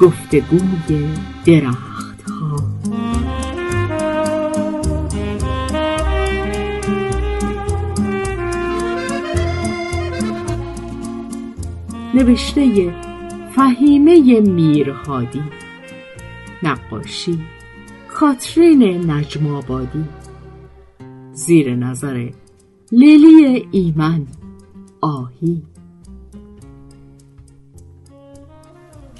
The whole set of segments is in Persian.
گفتگوی درخت ها نوشته فهیمه میرهادی نقاشی کاترین نجم آبادی زیر نظر لیلی ایمن آهی.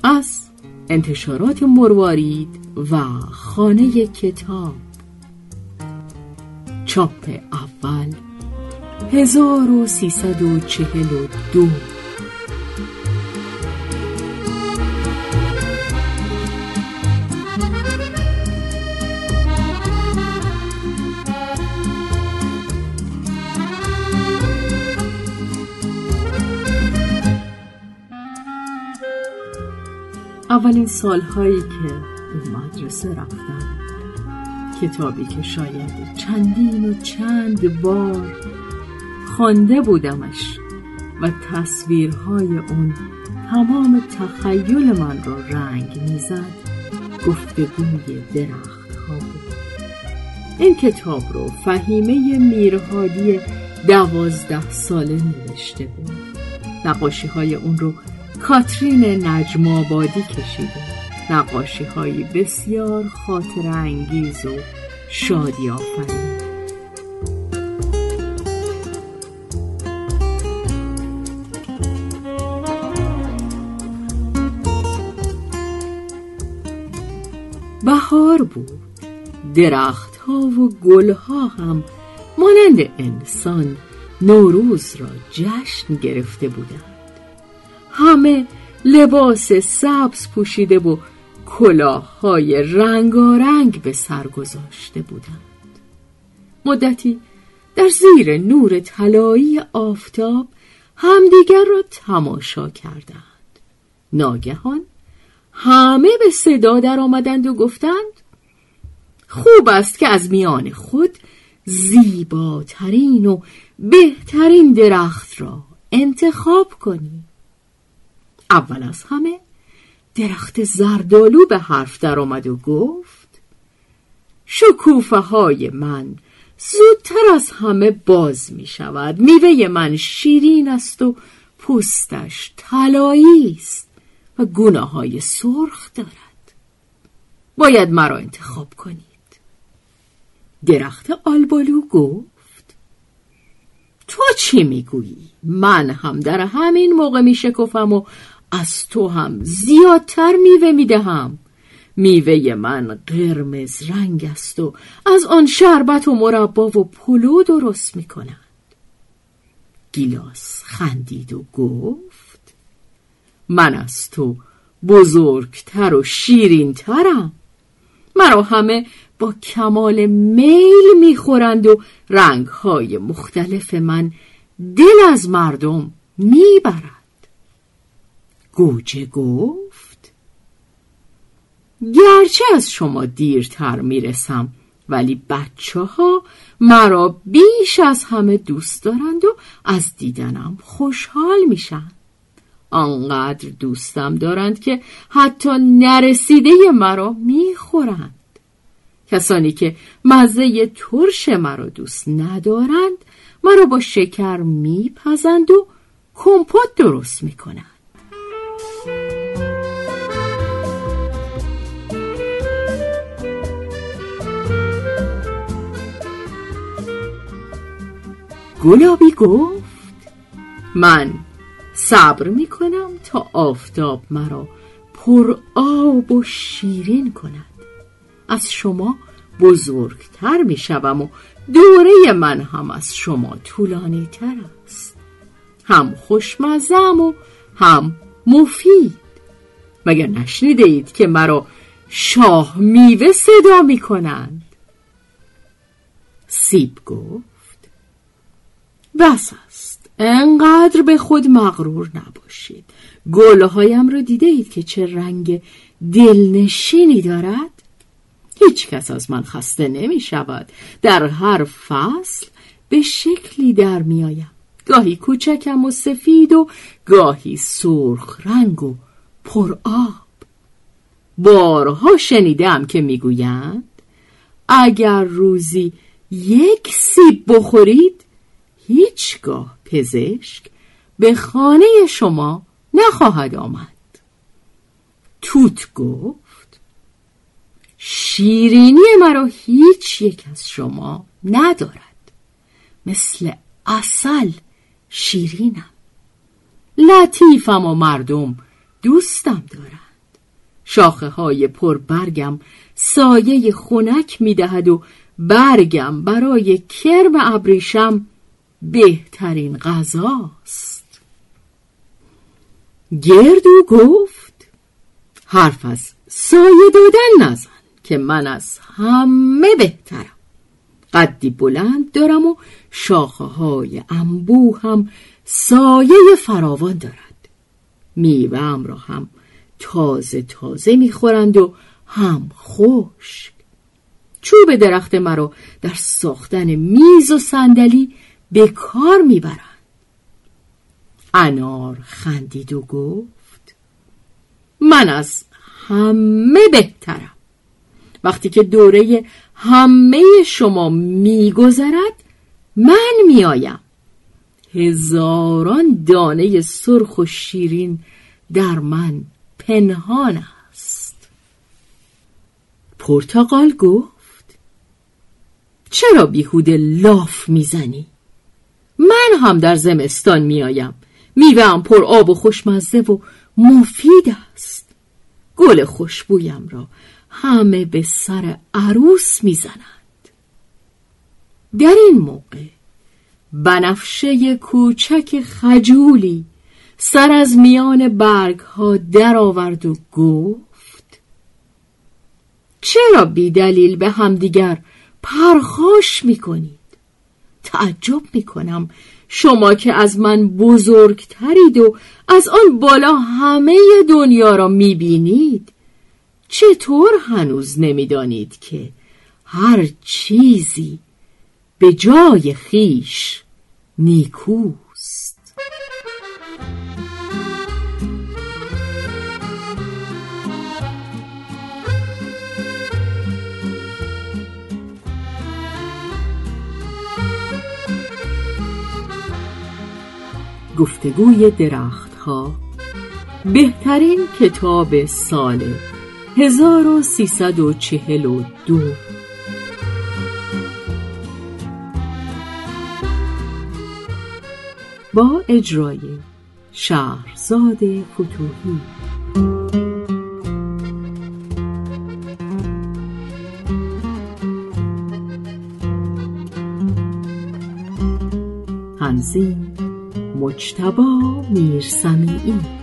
از انتشارات مروارید و خانه کتاب. چاپ اول 1342 اولین سالهایی که به مدرسه رفتم. کتابی که شاید چندین و چند بار خوانده بودمش و تصویرهای اون تمام تخیل من را رنگ می‌زد گفتگوی درخت ها بود. این کتاب رو فهیمه میرهادی دوازده ساله نوشته بود. نقاشی های اون رو کاترین نجم آبادی کشیده. نقاشی هایی بسیار خاطر انگیز و شادی آفرین. بهار بود. درخت ها و گل ها هم مانند انسان نوروز را جشن گرفته بودند. همه لباس سبز پوشیده و کلاههای رنگارنگ به سر گذاشته بودند. مدتی در زیر نور طلایی آفتاب همدیگر را تماشا کردند. ناگهان همه به صدا در آمدند و گفتند خوب است که از میان خود زیباترین و بهترین درخت را انتخاب کنیم اول از همه درخت زردالو به حرف در آمد و گفت شکوفه های من زودتر از همه باز می شود میوه من شیرین است و پوستش طلایی است و گونه های سرخ دارد. باید مرا انتخاب کنید. درخت آلبالو گفت تو چی می‌گویی؟ من هم در همین موقع می شکفم و از تو هم زیادتر میوه می‌دهم. میوه من قرمز رنگ است و از آن شربت و مربا و پلو درست می‌کنند گیلاس خندید و گفت من از تو بزرگتر و شیرینترم. مرا همه با کمال میل می‌خورند و رنگهای مختلف من دل از مردم می‌برند. گوجه گفت گرچه از شما دیرتر می‌رسم ولی بچه ها مرا بیش از همه دوست دارند و از دیدنم خوشحال میشن. آنقدر دوستم دارند که حتی نرسیده مرا می‌خورند. کسانی که مزه ترش مرا دوست ندارند مرا با شکر میپزند و کمپوت درست می‌کنند. گلابی گفت من صبر می کنم تا آفتاب مرا پر آب و شیرین کند. از شما بزرگتر می شوم و دوره من هم از شما طولانی تر است. هم خوشمزم و هم مفید. مگر نشنیده اید که مرا شاه میوه صدا می کنند سیب گفت بس است. انقدر به خود مغرور نباشید. گلهایم رو دیده اید که چه رنگ دلنشینی دارد؟ هیچ کس از من خسته نمی شود در هر فصل به شکلی در می آیم. گاهی کوچکم و سفید و گاهی سرخ رنگ و پر آب. بارها شنیدم که می‌گویند اگر روزی یک سیب بخورید هیچگاه پزشک به خانه شما نخواهد آمد. توت گفت شیرینی مرا هیچ یک از شما ندارد. مثل اصل شیرینم. لطیفم و مردم دوستم دارند. شاخه های پر برگم سایه خونک می‌دهد و برگم برای کرم ابریشم بهترین غذاست. گردو گفت حرف از سایه دادن نزن که من از همه بهترم. قدی بلند دارم و شاخه های انبوه هم سایه فراوان دارد. میوهم را هم تازه تازه می‌خورند و هم خشک. چوب درخت مرا در ساختن میز و صندلی به کار می‌برند. انار خندید و گفت من از همه بهترم. وقتی که دوره همه شما میگذرد من میآیم. هزاران دانه سرخ و شیرین در من پنهان است. پرتقال گفت چرا بیهوده لاف می‌زنی؟ من هم در زمستان میآیم. میوهام پر آب و خوشمزه و مفید است. گل خوشبویم را همه به سر عروس می‌زنند. در این موقع بنفشه کوچک خجولی سر از میان برگ ها درآورد و گفت چرا بی دلیل به همدیگر پرخاش می‌کنید؟ تعجب می‌کنم شما که از من بزرگترید و از آن بالا همه دنیا را می‌بینید چطور هنوز نمی‌دانید که هر چیزی به جای خیش نیکوست؟ گفتگوی درختها. بهترین کتاب سال 1342 با اجرای شهرزاد فتوحی. تنظیم مجتبا میرسمیعی